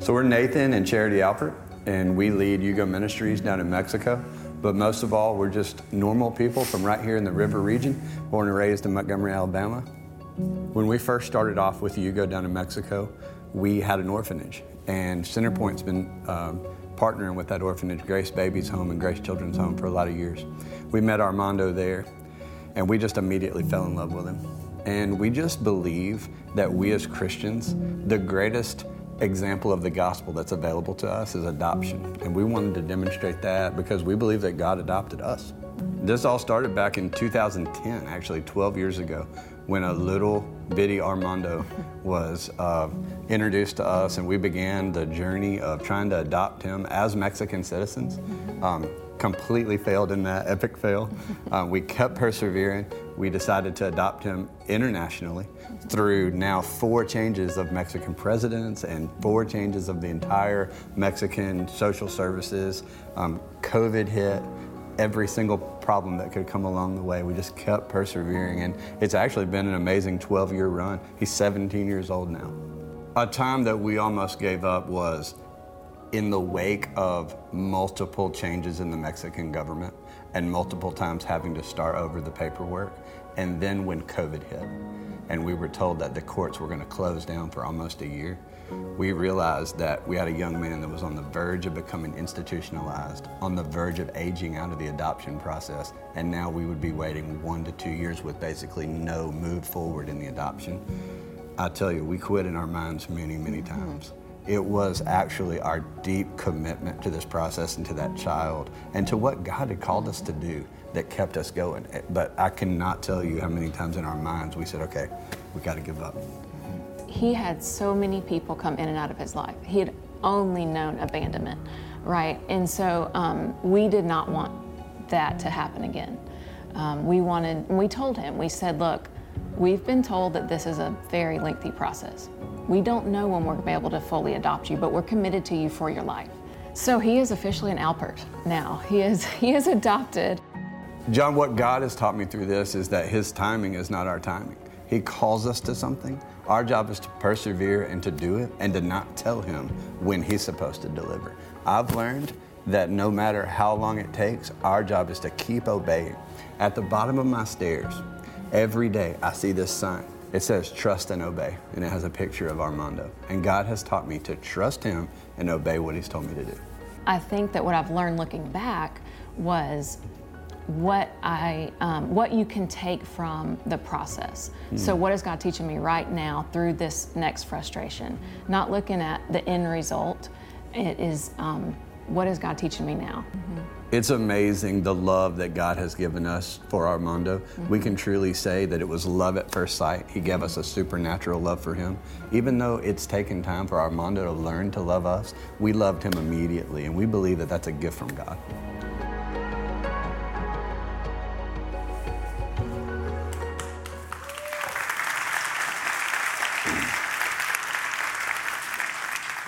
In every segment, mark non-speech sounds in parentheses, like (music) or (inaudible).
So we're Nathan and Charity Alpert, and we lead Yugo Ministries down in Mexico. But most of all, we're just normal people from right here in the river region, born and raised in Montgomery, Alabama. When we first started off with Yugo down in Mexico, we had an orphanage, and Centerpoint's been um, partnering with that orphanage, Grace Babies Home and Grace Children's Home, for a lot of years. We met Armando there, and we just immediately fell in love with him. And we just believe that we as Christians, the greatest example of the gospel that's available to us is adoption. And we wanted to demonstrate that because we believe that God adopted us. This all started back in 2010, actually 12 years ago, when a little bitty Armando was uh, introduced to us, and we began the journey of trying to adopt him as Mexican citizens. Um, completely failed in that epic fail. Um, we kept persevering. We decided to adopt him internationally through now four changes of Mexican presidents and four changes of the entire Mexican social services. Um, COVID hit every single problem that could come along the way. We just kept persevering, and it's actually been an amazing 12 year run. He's 17 years old now. A time that we almost gave up was in the wake of multiple changes in the Mexican government and multiple times having to start over the paperwork. And then when COVID hit, and we were told that the courts were going to close down for almost a year, we realized that we had a young man that was on the verge of becoming institutionalized, on the verge of aging out of the adoption process, and now we would be waiting one to two years with basically no move forward in the adoption. I tell you, we quit in our minds many, many times. It was actually our deep commitment to this process and to that child and to what God had called us to do that kept us going. But I cannot tell you how many times in our minds we said, okay, we got to give up. He had so many people come in and out of his life. He had only known abandonment, right? And so um, we did not want that to happen again. Um, we wanted, we told him, we said, look, we've been told that this is a very lengthy process. We don't know when we're going to be able to fully adopt you, but we're committed to you for your life. So he is officially an Alpert now. He is (laughs) he is adopted. John, what God has taught me through this is that his timing is not our timing. He calls us to something. Our job is to persevere and to do it and to not tell him when he's supposed to deliver. I've learned that no matter how long it takes, our job is to keep obeying. At the bottom of my stairs, every day I see this sign it says trust and obey, and it has a picture of Armando. And God has taught me to trust Him and obey what He's told me to do. I think that what I've learned looking back was what I um, what you can take from the process. Mm. So what is God teaching me right now through this next frustration? Not looking at the end result. It is um, what is God teaching me now? Mm-hmm. It's amazing the love that God has given us for Armando. Mm-hmm. We can truly say that it was love at first sight. He gave us a supernatural love for him. Even though it's taken time for Armando to learn to love us, we loved him immediately, and we believe that that's a gift from God.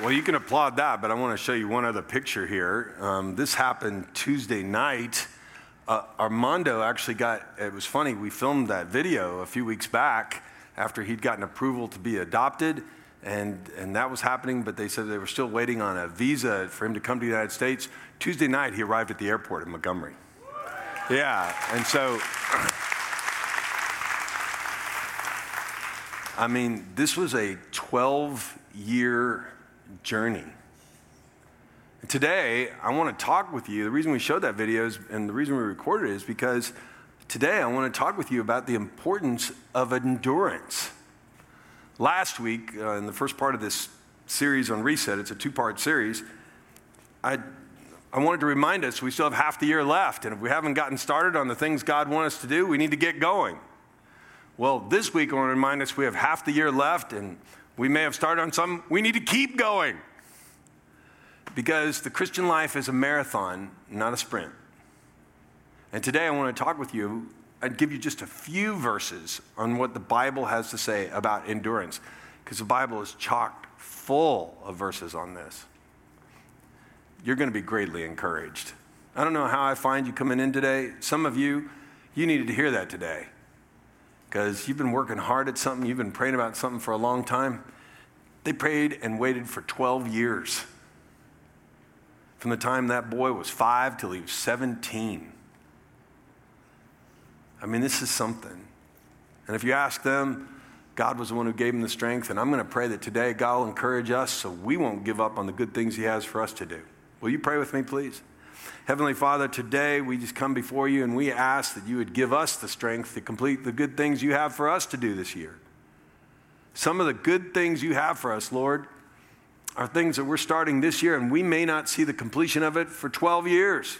Well, you can applaud that, but I want to show you one other picture here. Um, this happened Tuesday night. Uh, Armando actually got, it was funny, we filmed that video a few weeks back after he'd gotten approval to be adopted, and, and that was happening, but they said they were still waiting on a visa for him to come to the United States. Tuesday night, he arrived at the airport in Montgomery. Yeah, and so, (clears throat) I mean, this was a 12 year journey. Today, I want to talk with you. The reason we showed that video is, and the reason we recorded it is because today I want to talk with you about the importance of endurance. Last week, uh, in the first part of this series on Reset, it's a two part series, I, I wanted to remind us we still have half the year left, and if we haven't gotten started on the things God wants us to do, we need to get going. Well, this week I want to remind us we have half the year left, and we may have started on some, we need to keep going. Because the Christian life is a marathon, not a sprint. And today I want to talk with you. I'd give you just a few verses on what the Bible has to say about endurance, because the Bible is chocked full of verses on this. You're going to be greatly encouraged. I don't know how I find you coming in today. Some of you, you needed to hear that today because you've been working hard at something, you've been praying about something for a long time, They prayed and waited for 12 years. From the time that boy was five till he was 17. I mean, this is something. And if you ask them, God was the one who gave him the strength. And I'm going to pray that today God will encourage us so we won't give up on the good things he has for us to do. Will you pray with me, please? Heavenly Father, today we just come before you and we ask that you would give us the strength to complete the good things you have for us to do this year. Some of the good things you have for us, Lord, are things that we're starting this year and we may not see the completion of it for 12 years.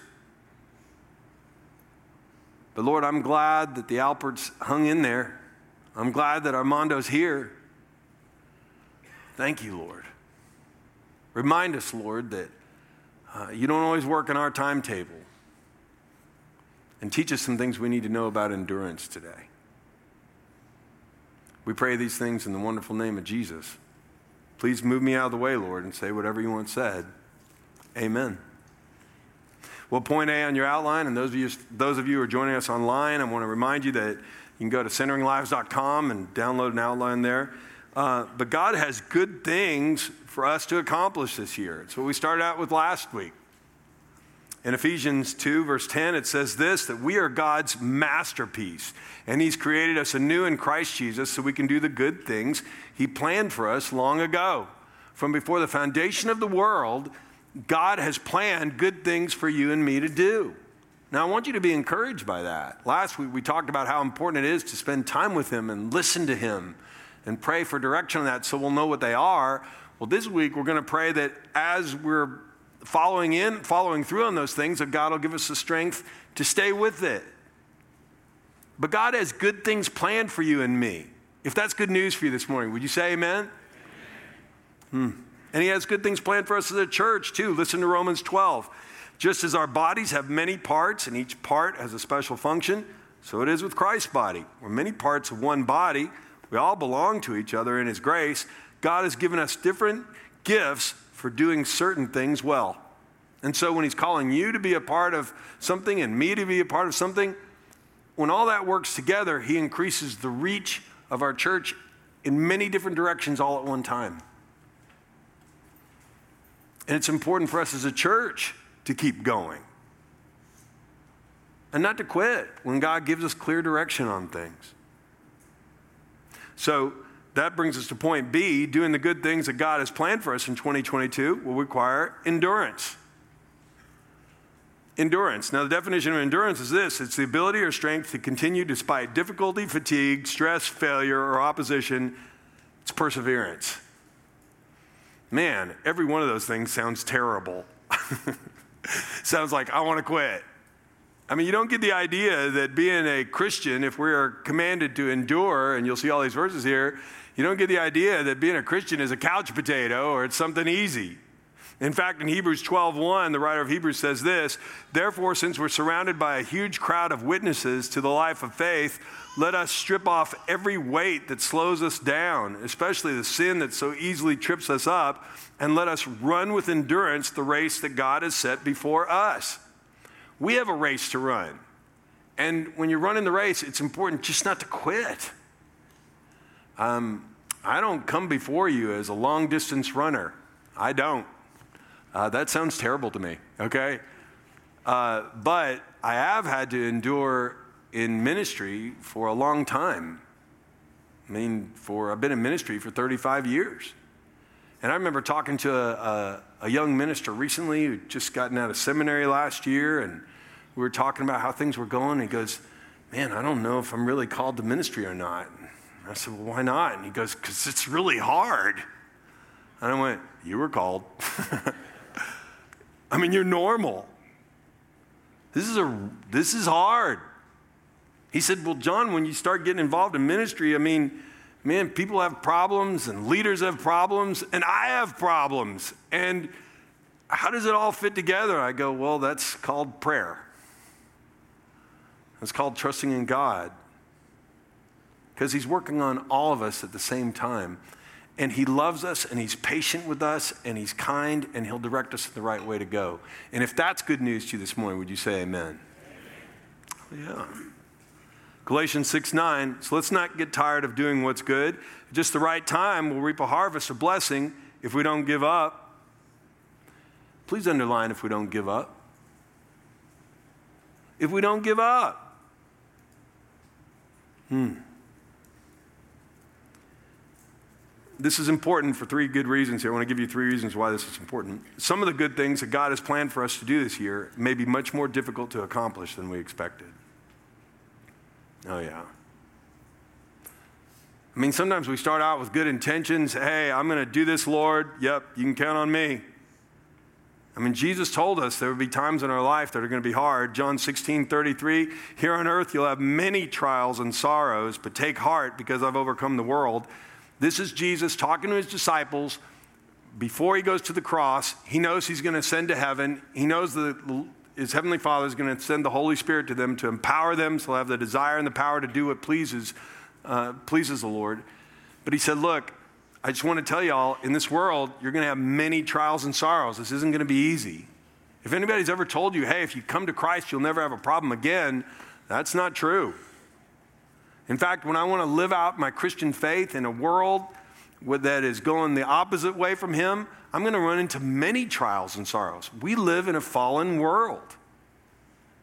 But Lord, I'm glad that the Alperts hung in there. I'm glad that Armando's here. Thank you, Lord. Remind us, Lord, that uh, you don't always work in our timetable. And teach us some things we need to know about endurance today. We pray these things in the wonderful name of Jesus. Please move me out of the way, Lord, and say whatever you want said. Amen. Well, point A on your outline, and those of you, those of you who are joining us online, I want to remind you that you can go to centeringlives.com and download an outline there. Uh, but God has good things for us to accomplish this year. It's what we started out with last week. In Ephesians 2, verse 10, it says this that we are God's masterpiece, and He's created us anew in Christ Jesus so we can do the good things He planned for us long ago. From before the foundation of the world, God has planned good things for you and me to do. Now, I want you to be encouraged by that. Last week, we talked about how important it is to spend time with Him and listen to Him and pray for direction on that so we'll know what they are. Well, this week we're going to pray that as we're following in, following through on those things, that God will give us the strength to stay with it. But God has good things planned for you and me. If that's good news for you this morning, would you say amen? Hmm. And He has good things planned for us as a church, too. Listen to Romans 12. Just as our bodies have many parts and each part has a special function, so it is with Christ's body. We're many parts of one body we all belong to each other in His grace. God has given us different gifts for doing certain things well. And so when He's calling you to be a part of something and me to be a part of something, when all that works together, He increases the reach of our church in many different directions all at one time. And it's important for us as a church to keep going and not to quit when God gives us clear direction on things. So that brings us to point B doing the good things that God has planned for us in 2022 will require endurance. Endurance. Now, the definition of endurance is this it's the ability or strength to continue despite difficulty, fatigue, stress, failure, or opposition. It's perseverance. Man, every one of those things sounds terrible. (laughs) sounds like I want to quit. I mean, you don't get the idea that being a Christian, if we are commanded to endure, and you'll see all these verses here, you don't get the idea that being a Christian is a couch potato or it's something easy. In fact, in Hebrews 12:1, the writer of Hebrews says this, "Therefore, since we're surrounded by a huge crowd of witnesses to the life of faith, let us strip off every weight that slows us down, especially the sin that so easily trips us up, and let us run with endurance the race that God has set before us." We have a race to run. And when you're running the race, it's important just not to quit. Um, I don't come before you as a long distance runner. I don't. Uh, that sounds terrible to me, okay? Uh, but I have had to endure in ministry for a long time. I mean, for I've been in ministry for 35 years. And I remember talking to a, a, a young minister recently who just gotten out of seminary last year, and we were talking about how things were going. And he goes, Man, I don't know if I'm really called to ministry or not. And I said, Well, why not? And he goes, Because it's really hard. And I went, You were called. (laughs) I mean, you're normal. This is, a, this is hard. He said, Well, John, when you start getting involved in ministry, I mean, man, people have problems and leaders have problems and I have problems. And how does it all fit together? I go, Well, that's called prayer. It's called trusting in God because He's working on all of us at the same time. And He loves us and He's patient with us and He's kind and He'll direct us in the right way to go. And if that's good news to you this morning, would you say amen? amen. Yeah. Galatians 6 9. So let's not get tired of doing what's good. At just the right time, we'll reap a harvest of blessing if we don't give up. Please underline if we don't give up. If we don't give up. Hmm. This is important for three good reasons here. I want to give you three reasons why this is important. Some of the good things that God has planned for us to do this year may be much more difficult to accomplish than we expected. Oh, yeah. I mean, sometimes we start out with good intentions. Hey, I'm going to do this, Lord. Yep, you can count on me. I mean, Jesus told us there would be times in our life that are going to be hard. John 16, 33, here on earth you'll have many trials and sorrows, but take heart because I've overcome the world. This is Jesus talking to his disciples before he goes to the cross. He knows he's going to ascend to heaven. He knows that his heavenly Father is going to send the Holy Spirit to them to empower them so they'll have the desire and the power to do what pleases, uh, pleases the Lord. But he said, Look, I just want to tell y'all in this world, you're going to have many trials and sorrows. This isn't going to be easy. If anybody's ever told you, hey, if you come to Christ, you'll never have a problem again, that's not true. In fact, when I want to live out my Christian faith in a world that is going the opposite way from Him, I'm going to run into many trials and sorrows. We live in a fallen world.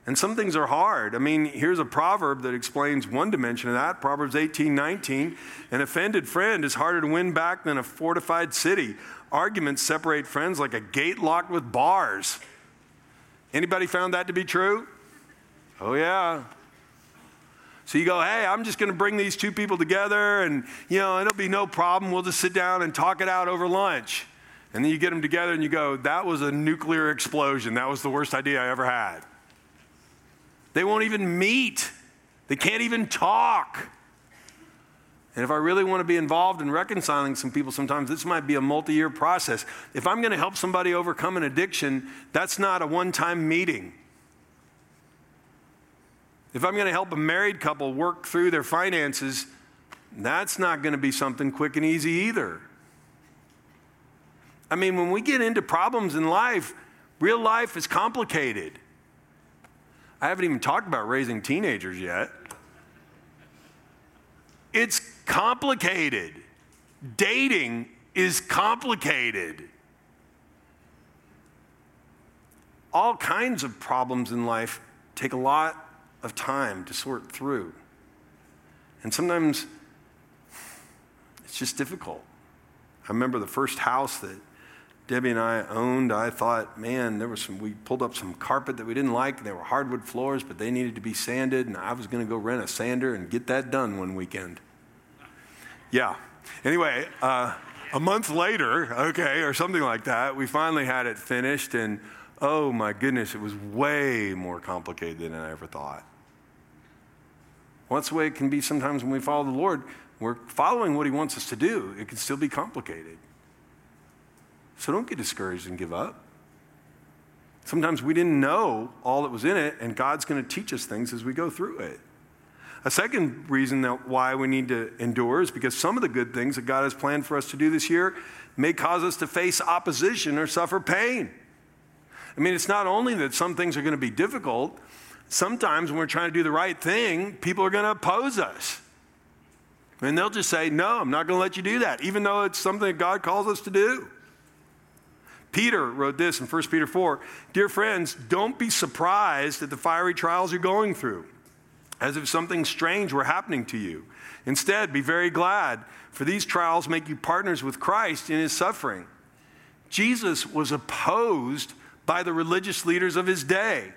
And some things are hard. I mean, here's a proverb that explains one dimension of that Proverbs 18 19. An offended friend is harder to win back than a fortified city. Arguments separate friends like a gate locked with bars. Anybody found that to be true? Oh, yeah. So you go, hey, I'm just going to bring these two people together and, you know, it'll be no problem. We'll just sit down and talk it out over lunch. And then you get them together and you go, that was a nuclear explosion. That was the worst idea I ever had. They won't even meet, they can't even talk. And if I really want to be involved in reconciling some people, sometimes this might be a multi year process. If I'm going to help somebody overcome an addiction, that's not a one time meeting. If I'm going to help a married couple work through their finances, that's not going to be something quick and easy either. I mean, when we get into problems in life, real life is complicated. I haven't even talked about raising teenagers yet. It's complicated. Dating is complicated. All kinds of problems in life take a lot of time to sort through. And sometimes it's just difficult. I remember the first house that Debbie and I owned, I thought, man, there was some, we pulled up some carpet that we didn't like. They were hardwood floors, but they needed to be sanded, and I was going to go rent a sander and get that done one weekend. Yeah. Anyway, uh, a month later, okay, or something like that, we finally had it finished, and oh my goodness, it was way more complicated than I ever thought. Well, that's the way it can be sometimes when we follow the Lord. We're following what He wants us to do, it can still be complicated. So don't get discouraged and give up. Sometimes we didn't know all that was in it, and God's going to teach us things as we go through it. A second reason that why we need to endure is because some of the good things that God has planned for us to do this year may cause us to face opposition or suffer pain. I mean, it's not only that some things are going to be difficult, sometimes when we're trying to do the right thing, people are going to oppose us. And they'll just say, No, I'm not going to let you do that, even though it's something that God calls us to do. Peter wrote this in 1 Peter 4 Dear friends, don't be surprised at the fiery trials you're going through, as if something strange were happening to you. Instead, be very glad, for these trials make you partners with Christ in his suffering. Jesus was opposed by the religious leaders of his day.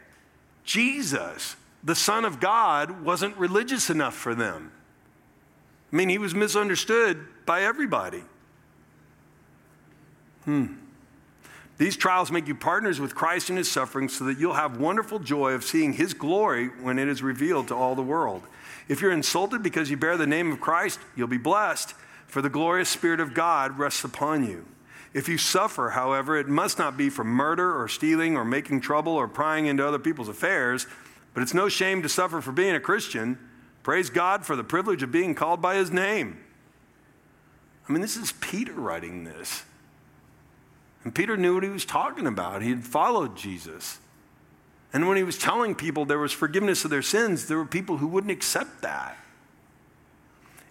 Jesus, the Son of God, wasn't religious enough for them. I mean, he was misunderstood by everybody. Hmm. These trials make you partners with Christ in his suffering so that you'll have wonderful joy of seeing his glory when it is revealed to all the world. If you're insulted because you bear the name of Christ, you'll be blessed, for the glorious Spirit of God rests upon you. If you suffer, however, it must not be from murder or stealing or making trouble or prying into other people's affairs, but it's no shame to suffer for being a Christian. Praise God for the privilege of being called by his name. I mean, this is Peter writing this. And Peter knew what he was talking about. He had followed Jesus. And when he was telling people there was forgiveness of their sins, there were people who wouldn't accept that.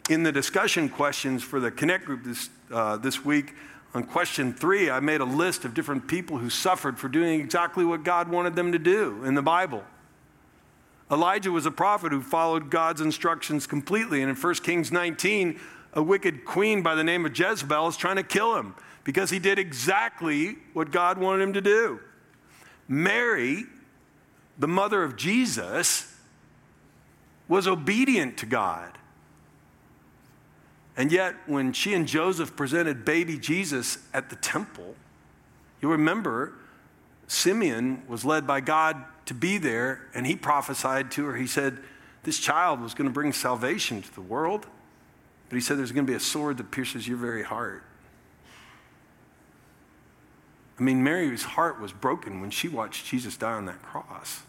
In the discussion questions for the Connect group this, uh, this week, on question three, I made a list of different people who suffered for doing exactly what God wanted them to do in the Bible. Elijah was a prophet who followed God's instructions completely. And in 1 Kings 19, a wicked queen by the name of Jezebel is trying to kill him because he did exactly what God wanted him to do. Mary, the mother of Jesus, was obedient to God. And yet, when she and Joseph presented baby Jesus at the temple, you remember Simeon was led by God to be there, and he prophesied to her. He said, This child was going to bring salvation to the world, but he said, There's going to be a sword that pierces your very heart. I mean, Mary's heart was broken when she watched Jesus die on that cross.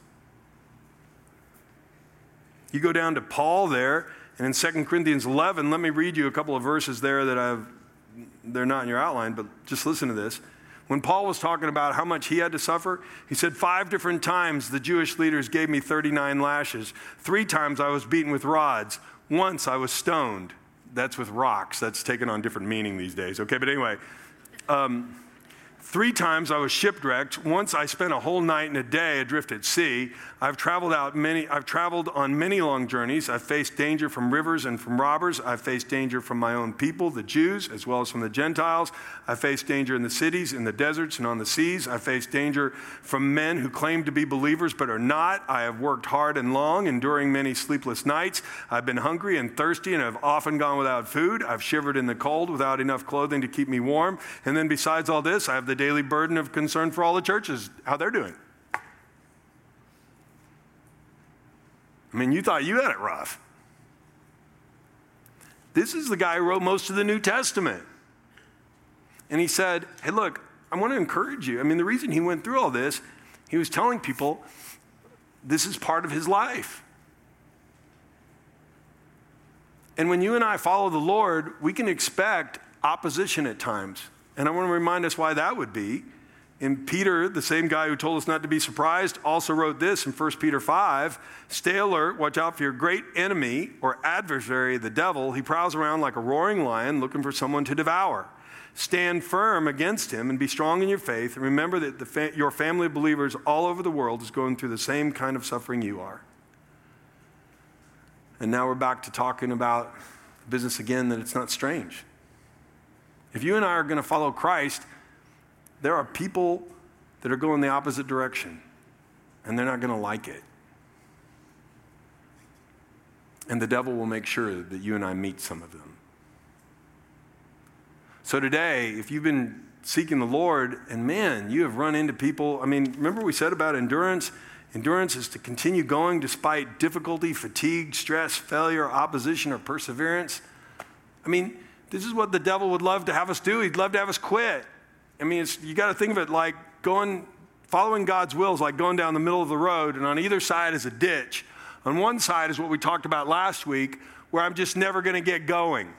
You go down to Paul there, and in 2 Corinthians 11, let me read you a couple of verses there that I've, they're not in your outline, but just listen to this. When Paul was talking about how much he had to suffer, he said, Five different times the Jewish leaders gave me 39 lashes. Three times I was beaten with rods. Once I was stoned. That's with rocks. That's taken on different meaning these days. Okay, but anyway. Um, Three times I was shipwrecked. Once I spent a whole night and a day adrift at sea. I've traveled out many I've traveled on many long journeys. I've faced danger from rivers and from robbers. I've faced danger from my own people, the Jews, as well as from the Gentiles. I've faced danger in the cities, in the deserts, and on the seas. I've faced danger from men who claim to be believers but are not. I have worked hard and long, enduring many sleepless nights. I've been hungry and thirsty and I've often gone without food. I've shivered in the cold without enough clothing to keep me warm. And then besides all this, I have the daily burden of concern for all the churches, how they're doing. I mean, you thought you had it rough. This is the guy who wrote most of the New Testament. And he said, Hey, look, I want to encourage you. I mean, the reason he went through all this, he was telling people this is part of his life. And when you and I follow the Lord, we can expect opposition at times. And I want to remind us why that would be. And Peter, the same guy who told us not to be surprised, also wrote this in 1 Peter 5 Stay alert, watch out for your great enemy or adversary, the devil. He prowls around like a roaring lion looking for someone to devour. Stand firm against him and be strong in your faith. And remember that fa- your family of believers all over the world is going through the same kind of suffering you are. And now we're back to talking about business again, that it's not strange. If you and I are going to follow Christ, there are people that are going the opposite direction, and they're not going to like it. And the devil will make sure that you and I meet some of them. So today, if you've been seeking the Lord, and man, you have run into people. I mean, remember we said about endurance? Endurance is to continue going despite difficulty, fatigue, stress, failure, opposition, or perseverance. I mean, this is what the devil would love to have us do. He'd love to have us quit. I mean, you got to think of it like going, following God's will is like going down the middle of the road, and on either side is a ditch. On one side is what we talked about last week, where I'm just never going to get going.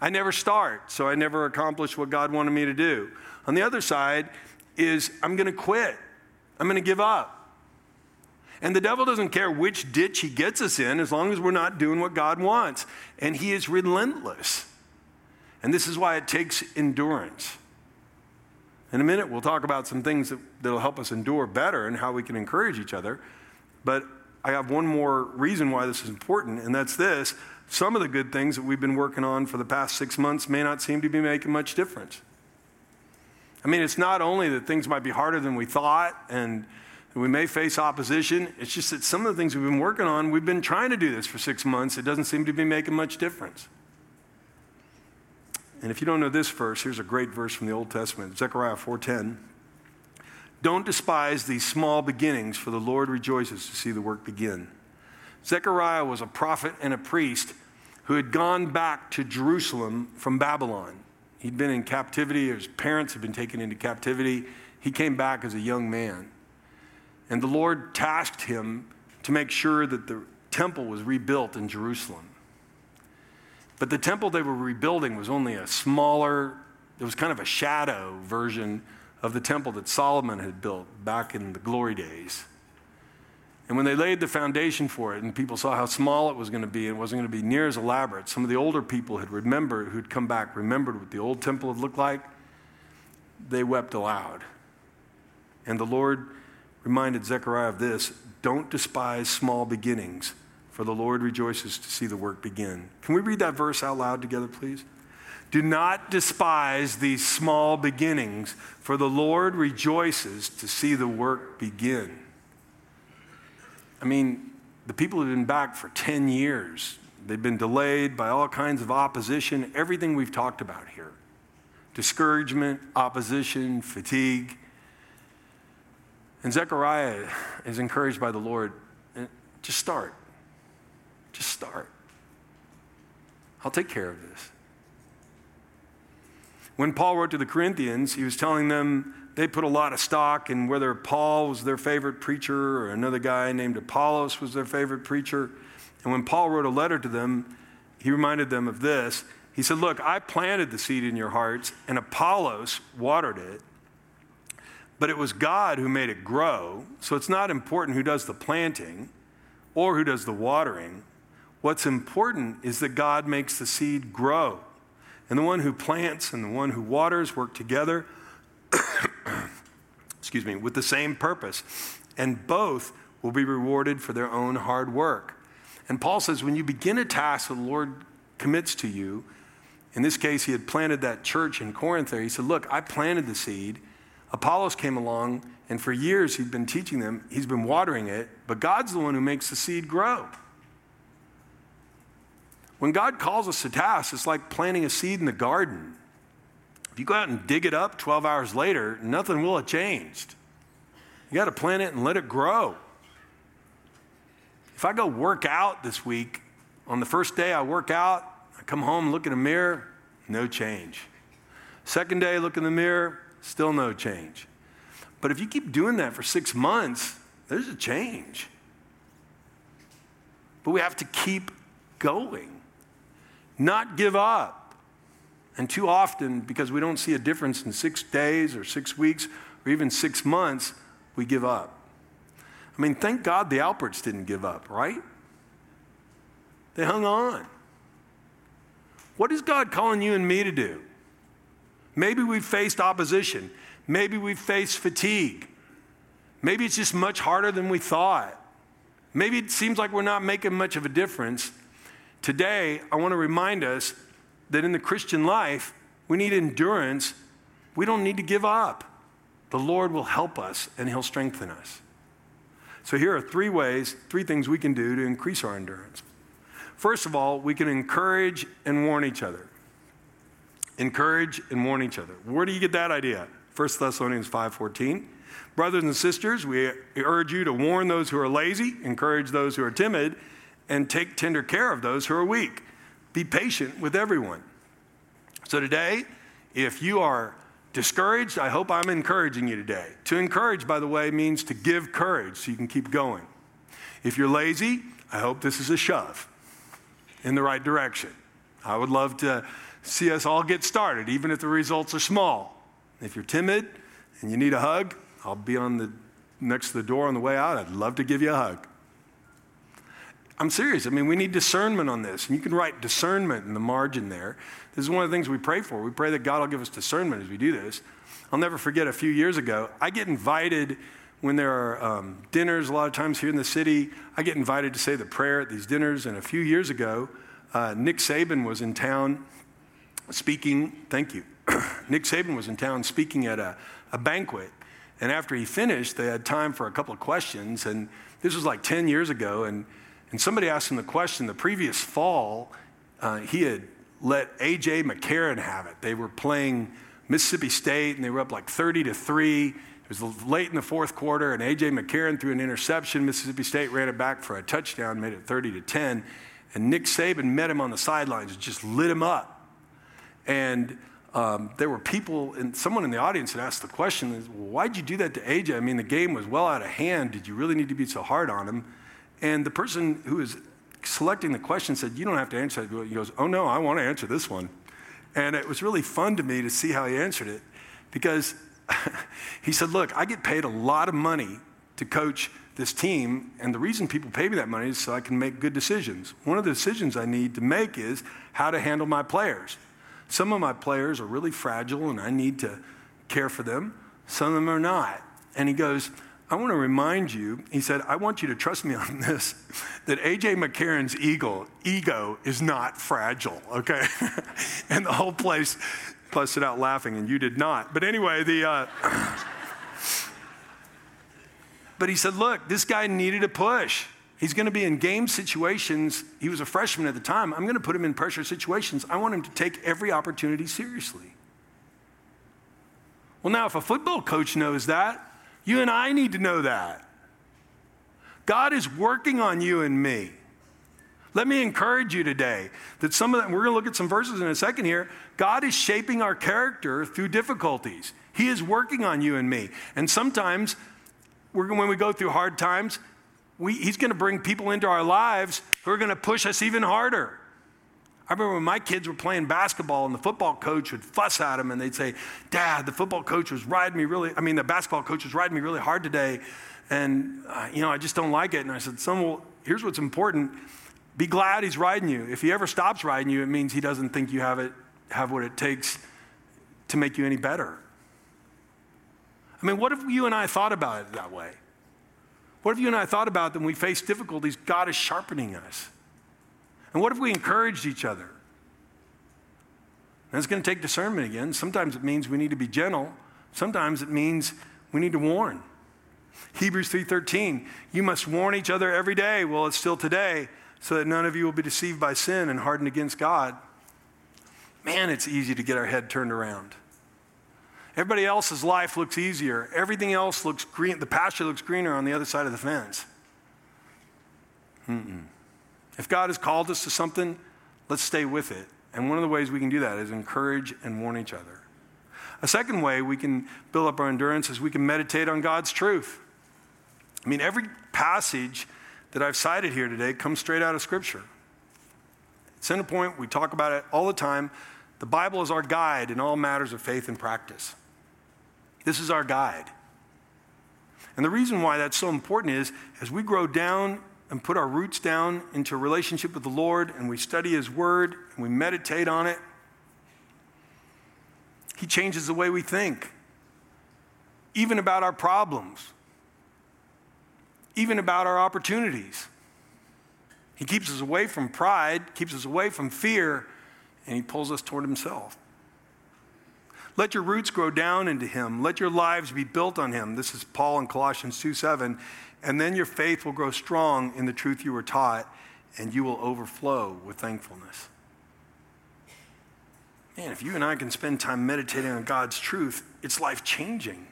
I never start, so I never accomplish what God wanted me to do. On the other side is I'm going to quit. I'm going to give up. And the devil doesn't care which ditch he gets us in as long as we're not doing what God wants. And he is relentless. And this is why it takes endurance. In a minute, we'll talk about some things that, will help us endure better and how we can encourage each other. But I have one more reason why this is important, and that's this. Some of the good things that we've been working on for the past six months may not seem to be making much difference. I mean, it's not only that things might be harder than we thought and we may face opposition. It's just that some of the things we've been working on, we've been trying to do this for six months. It doesn't seem to be making much difference. And if you don't know this verse, here's a great verse from the Old Testament, Zechariah 4:10. Don't despise these small beginnings, for the Lord rejoices to see the work begin. Zechariah was a prophet and a priest who had gone back to Jerusalem from Babylon. He'd been in captivity, his parents had been taken into captivity. He came back as a young man. And the Lord tasked him to make sure that the temple was rebuilt in Jerusalem. But the temple they were rebuilding was only a smaller, it was kind of a shadow version of the temple that Solomon had built back in the glory days. And when they laid the foundation for it, and people saw how small it was going to be, and it wasn't going to be near as elaborate, some of the older people had remembered, who'd come back, remembered what the old temple had looked like. They wept aloud. And the Lord reminded Zechariah of this don't despise small beginnings, for the Lord rejoices to see the work begin. Can we read that verse out loud together, please? Do not despise these small beginnings, for the Lord rejoices to see the work begin. I mean, the people have been back for 10 years. They've been delayed by all kinds of opposition, everything we've talked about here discouragement, opposition, fatigue. And Zechariah is encouraged by the Lord just start. Just start. I'll take care of this. When Paul wrote to the Corinthians, he was telling them they put a lot of stock in whether Paul was their favorite preacher or another guy named Apollos was their favorite preacher. And when Paul wrote a letter to them, he reminded them of this. He said, Look, I planted the seed in your hearts, and Apollos watered it, but it was God who made it grow. So it's not important who does the planting or who does the watering. What's important is that God makes the seed grow. And the one who plants and the one who waters work together (coughs) excuse me, with the same purpose. And both will be rewarded for their own hard work. And Paul says, when you begin a task that the Lord commits to you, in this case, he had planted that church in Corinth there. He said, Look, I planted the seed. Apollos came along, and for years he'd been teaching them. He's been watering it, but God's the one who makes the seed grow. When God calls us to task, it's like planting a seed in the garden. If you go out and dig it up 12 hours later, nothing will have changed. You got to plant it and let it grow. If I go work out this week, on the first day I work out, I come home, look in the mirror, no change. Second day, look in the mirror, still no change. But if you keep doing that for six months, there's a change. But we have to keep going, not give up. And too often, because we don't see a difference in six days or six weeks or even six months, we give up. I mean, thank God the Alperts didn't give up, right? They hung on. What is God calling you and me to do? Maybe we've faced opposition. Maybe we've faced fatigue. Maybe it's just much harder than we thought. Maybe it seems like we're not making much of a difference. Today, I want to remind us that in the Christian life, we need endurance. We don't need to give up. The Lord will help us and He'll strengthen us. So, here are three ways, three things we can do to increase our endurance. First of all, we can encourage and warn each other. Encourage and warn each other. Where do you get that idea? 1 Thessalonians 5:14. Brothers and sisters, we urge you to warn those who are lazy, encourage those who are timid, and take tender care of those who are weak. Be patient with everyone. So today, if you are discouraged, I hope I'm encouraging you today. To encourage, by the way, means to give courage so you can keep going. If you're lazy, I hope this is a shove in the right direction. I would love to see us all get started, even if the results are small. If you're timid and you need a hug, I'll be on the next to the door on the way out. I'd love to give you a hug. I'm serious. I mean, we need discernment on this. And you can write discernment in the margin there. This is one of the things we pray for. We pray that God will give us discernment as we do this. I'll never forget a few years ago, I get invited when there are um, dinners a lot of times here in the city. I get invited to say the prayer at these dinners. And a few years ago, uh, Nick Saban was in town speaking. Thank you. (coughs) Nick Saban was in town speaking at a, a banquet. And after he finished, they had time for a couple of questions. And this was like 10 years ago. And and somebody asked him the question the previous fall, uh, he had let A.J. McCarron have it. They were playing Mississippi State and they were up like 30 to 3. It was late in the fourth quarter, and A.J. McCarron threw an interception. Mississippi State ran it back for a touchdown, made it 30 to 10. And Nick Saban met him on the sidelines and just lit him up. And um, there were people, and someone in the audience had asked the question, Why'd you do that to AJ? I mean, the game was well out of hand. Did you really need to be so hard on him? And the person who was selecting the question said, You don't have to answer that. He goes, Oh, no, I want to answer this one. And it was really fun to me to see how he answered it because (laughs) he said, Look, I get paid a lot of money to coach this team, and the reason people pay me that money is so I can make good decisions. One of the decisions I need to make is how to handle my players. Some of my players are really fragile and I need to care for them, some of them are not. And he goes, I want to remind you, he said, I want you to trust me (laughs) on this, that AJ McCarron's ego, ego is not fragile, okay? (laughs) and the whole place busted out laughing, and you did not. But anyway, the. Uh, (clears throat) but he said, look, this guy needed a push. He's going to be in game situations. He was a freshman at the time. I'm going to put him in pressure situations. I want him to take every opportunity seriously. Well, now, if a football coach knows that, you and I need to know that. God is working on you and me. Let me encourage you today that some of that, we're going to look at some verses in a second here. God is shaping our character through difficulties. He is working on you and me. And sometimes, when we go through hard times, we, He's going to bring people into our lives who are going to push us even harder. I remember when my kids were playing basketball and the football coach would fuss at them and they'd say, Dad, the football coach was riding me really, I mean, the basketball coach was riding me really hard today. And, uh, you know, I just don't like it. And I said, Son, well, here's what's important be glad he's riding you. If he ever stops riding you, it means he doesn't think you have, it, have what it takes to make you any better. I mean, what if you and I thought about it that way? What if you and I thought about when we face difficulties, God is sharpening us? And what if we encouraged each other? That's going to take discernment again. Sometimes it means we need to be gentle. Sometimes it means we need to warn. Hebrews 3:13, you must warn each other every day. Well, it's still today so that none of you will be deceived by sin and hardened against God. Man, it's easy to get our head turned around. Everybody else's life looks easier. Everything else looks green. The pasture looks greener on the other side of the fence. Mm-mm. If God has called us to something, let's stay with it. And one of the ways we can do that is encourage and warn each other. A second way we can build up our endurance is we can meditate on God's truth. I mean, every passage that I've cited here today comes straight out of Scripture. Centerpoint, we talk about it all the time. The Bible is our guide in all matters of faith and practice. This is our guide. And the reason why that's so important is as we grow down and put our roots down into a relationship with the Lord and we study His Word and we meditate on it, He changes the way we think, even about our problems even about our opportunities. He keeps us away from pride, keeps us away from fear, and He pulls us toward Himself. Let your roots grow down into Him. Let your lives be built on Him. This is Paul in Colossians 2 7. And then your faith will grow strong in the truth you were taught, and you will overflow with thankfulness. Man, if you and I can spend time meditating on God's truth, it's life changing.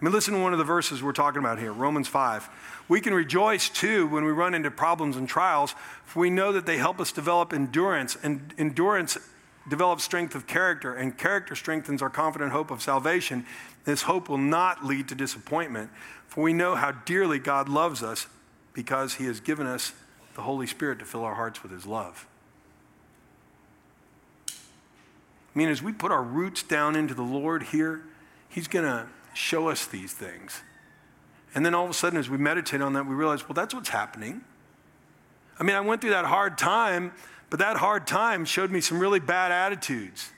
I mean, listen to one of the verses we're talking about here Romans 5. We can rejoice too when we run into problems and trials, for we know that they help us develop endurance, and endurance develops strength of character, and character strengthens our confident hope of salvation. This hope will not lead to disappointment, for we know how dearly God loves us because he has given us the Holy Spirit to fill our hearts with his love. I mean, as we put our roots down into the Lord here, he's going to show us these things. And then all of a sudden, as we meditate on that, we realize, well, that's what's happening. I mean, I went through that hard time, but that hard time showed me some really bad attitudes,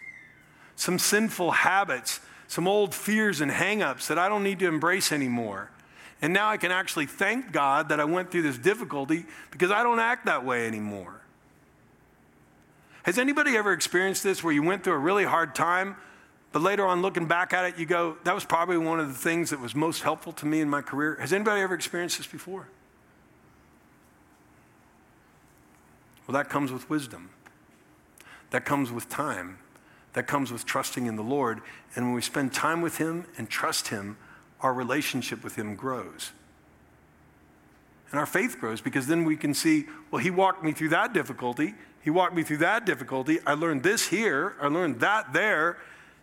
some sinful habits, some old fears and hangups that I don't need to embrace anymore. And now I can actually thank God that I went through this difficulty because I don't act that way anymore. Has anybody ever experienced this where you went through a really hard time, but later on, looking back at it, you go, that was probably one of the things that was most helpful to me in my career. Has anybody ever experienced this before? Well, that comes with wisdom. That comes with time. That comes with trusting in the Lord. And when we spend time with Him and trust Him, our relationship with Him grows. And our faith grows because then we can see, well, He walked me through that difficulty. He walked me through that difficulty. I learned this here. I learned that there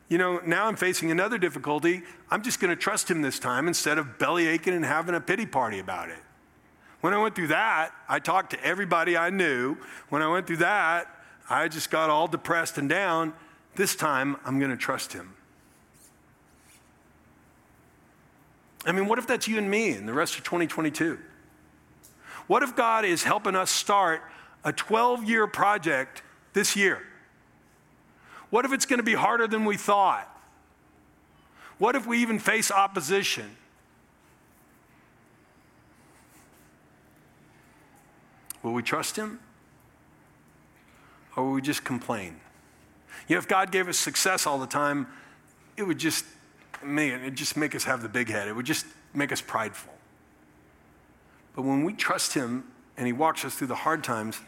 you know, now I'm facing another difficulty. I'm just going to trust him this time instead of belly aching and having a pity party about it. When I went through that, I talked to everybody I knew. When I went through that, I just got all depressed and down. This time, I'm going to trust him. I mean, what if that's you and me in the rest of 2022? What if God is helping us start a 12 year project this year? What if it's going to be harder than we thought? What if we even face opposition? Will we trust Him? Or will we just complain? You know, if God gave us success all the time, it would just, man, it just make us have the big head. It would just make us prideful. But when we trust Him and He walks us through the hard times,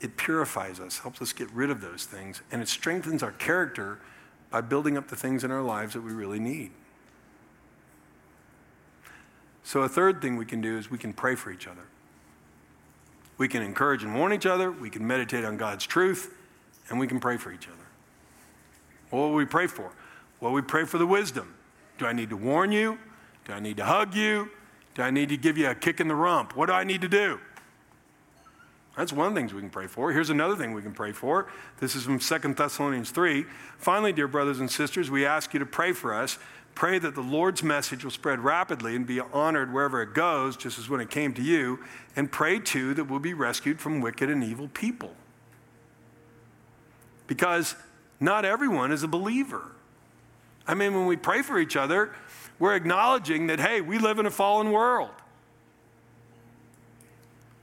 it purifies us, helps us get rid of those things, and it strengthens our character by building up the things in our lives that we really need. So, a third thing we can do is we can pray for each other. We can encourage and warn each other, we can meditate on God's truth, and we can pray for each other. What will we pray for? Well, we pray for the wisdom. Do I need to warn you? Do I need to hug you? Do I need to give you a kick in the rump? What do I need to do? That's one of the things we can pray for. Here's another thing we can pray for. This is from 2 Thessalonians 3. Finally, dear brothers and sisters, we ask you to pray for us. Pray that the Lord's message will spread rapidly and be honored wherever it goes, just as when it came to you. And pray, too, that we'll be rescued from wicked and evil people. Because not everyone is a believer. I mean, when we pray for each other, we're acknowledging that, hey, we live in a fallen world.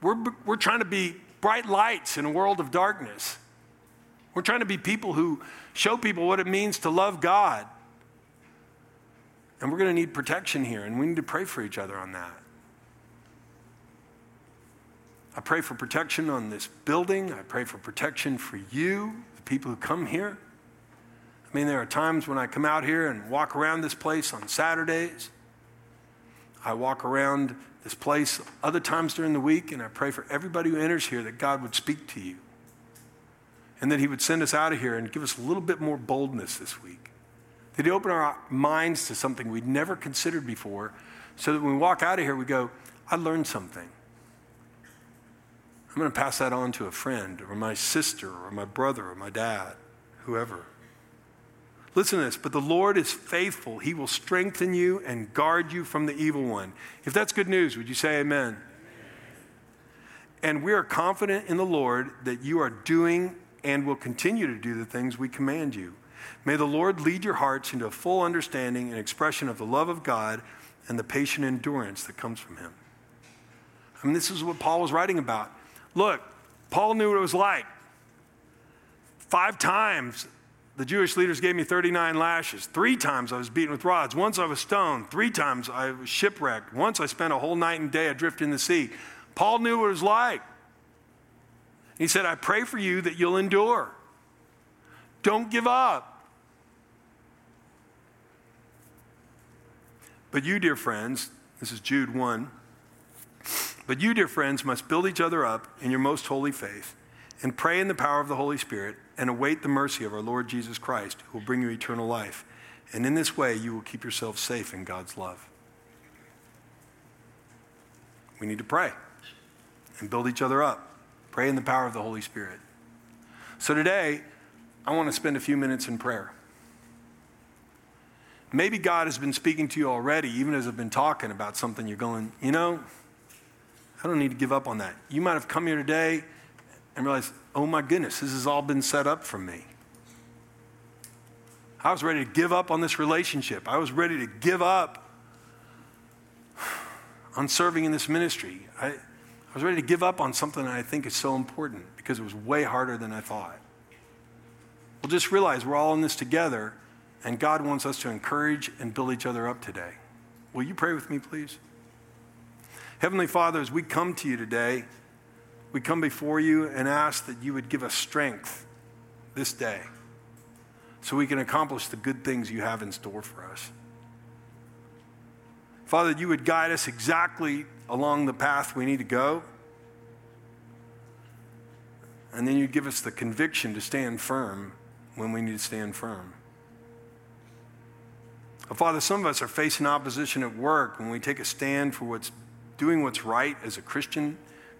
We're, we're trying to be bright lights in a world of darkness. We're trying to be people who show people what it means to love God. And we're going to need protection here, and we need to pray for each other on that. I pray for protection on this building. I pray for protection for you, the people who come here. I mean, there are times when I come out here and walk around this place on Saturdays. I walk around this place other times during the week, and I pray for everybody who enters here that God would speak to you. And that He would send us out of here and give us a little bit more boldness this week. He open our minds to something we'd never considered before, so that when we walk out of here, we go, I learned something. I'm going to pass that on to a friend, or my sister, or my brother, or my dad, whoever. Listen to this, but the Lord is faithful. He will strengthen you and guard you from the evil one. If that's good news, would you say amen? amen? And we are confident in the Lord that you are doing and will continue to do the things we command you. May the Lord lead your hearts into a full understanding and expression of the love of God and the patient endurance that comes from Him. I mean, this is what Paul was writing about. Look, Paul knew what it was like. Five times the Jewish leaders gave me 39 lashes. Three times I was beaten with rods. Once I was stoned. Three times I was shipwrecked. Once I spent a whole night and day adrift in the sea. Paul knew what it was like. He said, I pray for you that you'll endure. Don't give up. But you, dear friends, this is Jude 1. But you, dear friends, must build each other up in your most holy faith and pray in the power of the Holy Spirit and await the mercy of our Lord Jesus Christ, who will bring you eternal life. And in this way, you will keep yourself safe in God's love. We need to pray and build each other up. Pray in the power of the Holy Spirit. So today, I want to spend a few minutes in prayer. Maybe God has been speaking to you already, even as I've been talking about something you're going, you know, I don't need to give up on that. You might have come here today and realized, oh my goodness, this has all been set up for me. I was ready to give up on this relationship. I was ready to give up on serving in this ministry. I, I was ready to give up on something I think is so important because it was way harder than I thought. Well, just realize we're all in this together, and God wants us to encourage and build each other up today. Will you pray with me, please? Heavenly Father, as we come to you today, we come before you and ask that you would give us strength this day so we can accomplish the good things you have in store for us. Father, you would guide us exactly along the path we need to go. And then you'd give us the conviction to stand firm when we need to stand firm. Father, some of us are facing opposition at work when we take a stand for what's doing what's right as a Christian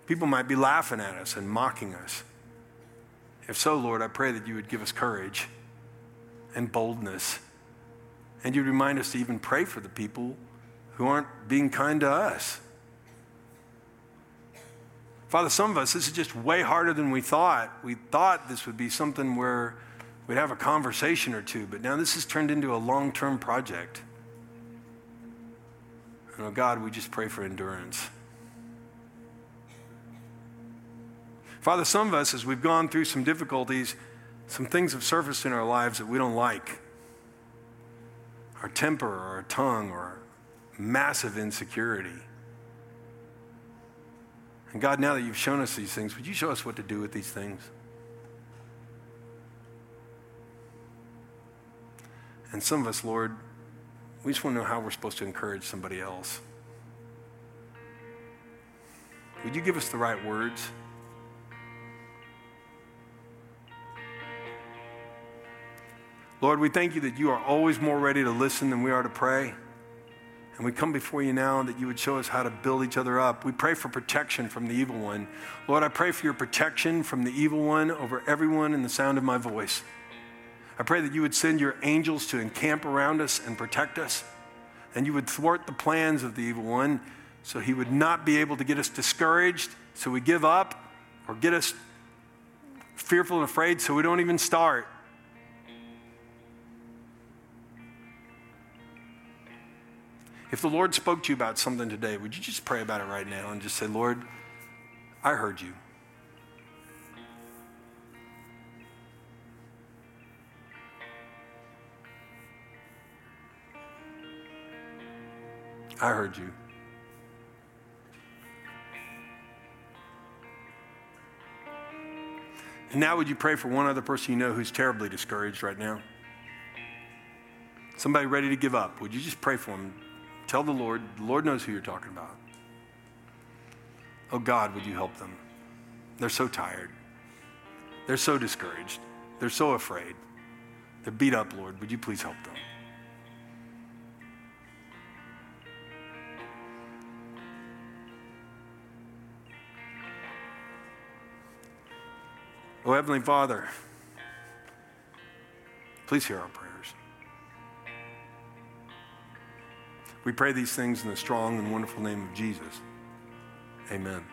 People might be laughing at us and mocking us. If so, Lord, I pray that you would give us courage and boldness. And you'd remind us to even pray for the people who aren't being kind to us. Father, some of us, this is just way harder than we thought. We thought this would be something where we'd have a conversation or two, but now this has turned into a long term project. And oh God, we just pray for endurance. Father, some of us, as we've gone through some difficulties, some things have surfaced in our lives that we don't like. Our temper, or our tongue, or massive insecurity. And God, now that you've shown us these things, would you show us what to do with these things? And some of us, Lord, we just want to know how we're supposed to encourage somebody else. Would you give us the right words? Lord, we thank you that you are always more ready to listen than we are to pray. And we come before you now that you would show us how to build each other up. We pray for protection from the evil one. Lord, I pray for your protection from the evil one over everyone in the sound of my voice. I pray that you would send your angels to encamp around us and protect us, and you would thwart the plans of the evil one so he would not be able to get us discouraged, so we give up, or get us fearful and afraid so we don't even start. If the Lord spoke to you about something today, would you just pray about it right now and just say, Lord, I heard you. I heard you. And now, would you pray for one other person you know who's terribly discouraged right now? Somebody ready to give up. Would you just pray for them? Tell the Lord, the Lord knows who you're talking about. Oh God, would you help them? They're so tired. They're so discouraged. They're so afraid. They're beat up, Lord. Would you please help them? Oh, Heavenly Father, please hear our prayers. We pray these things in the strong and wonderful name of Jesus. Amen.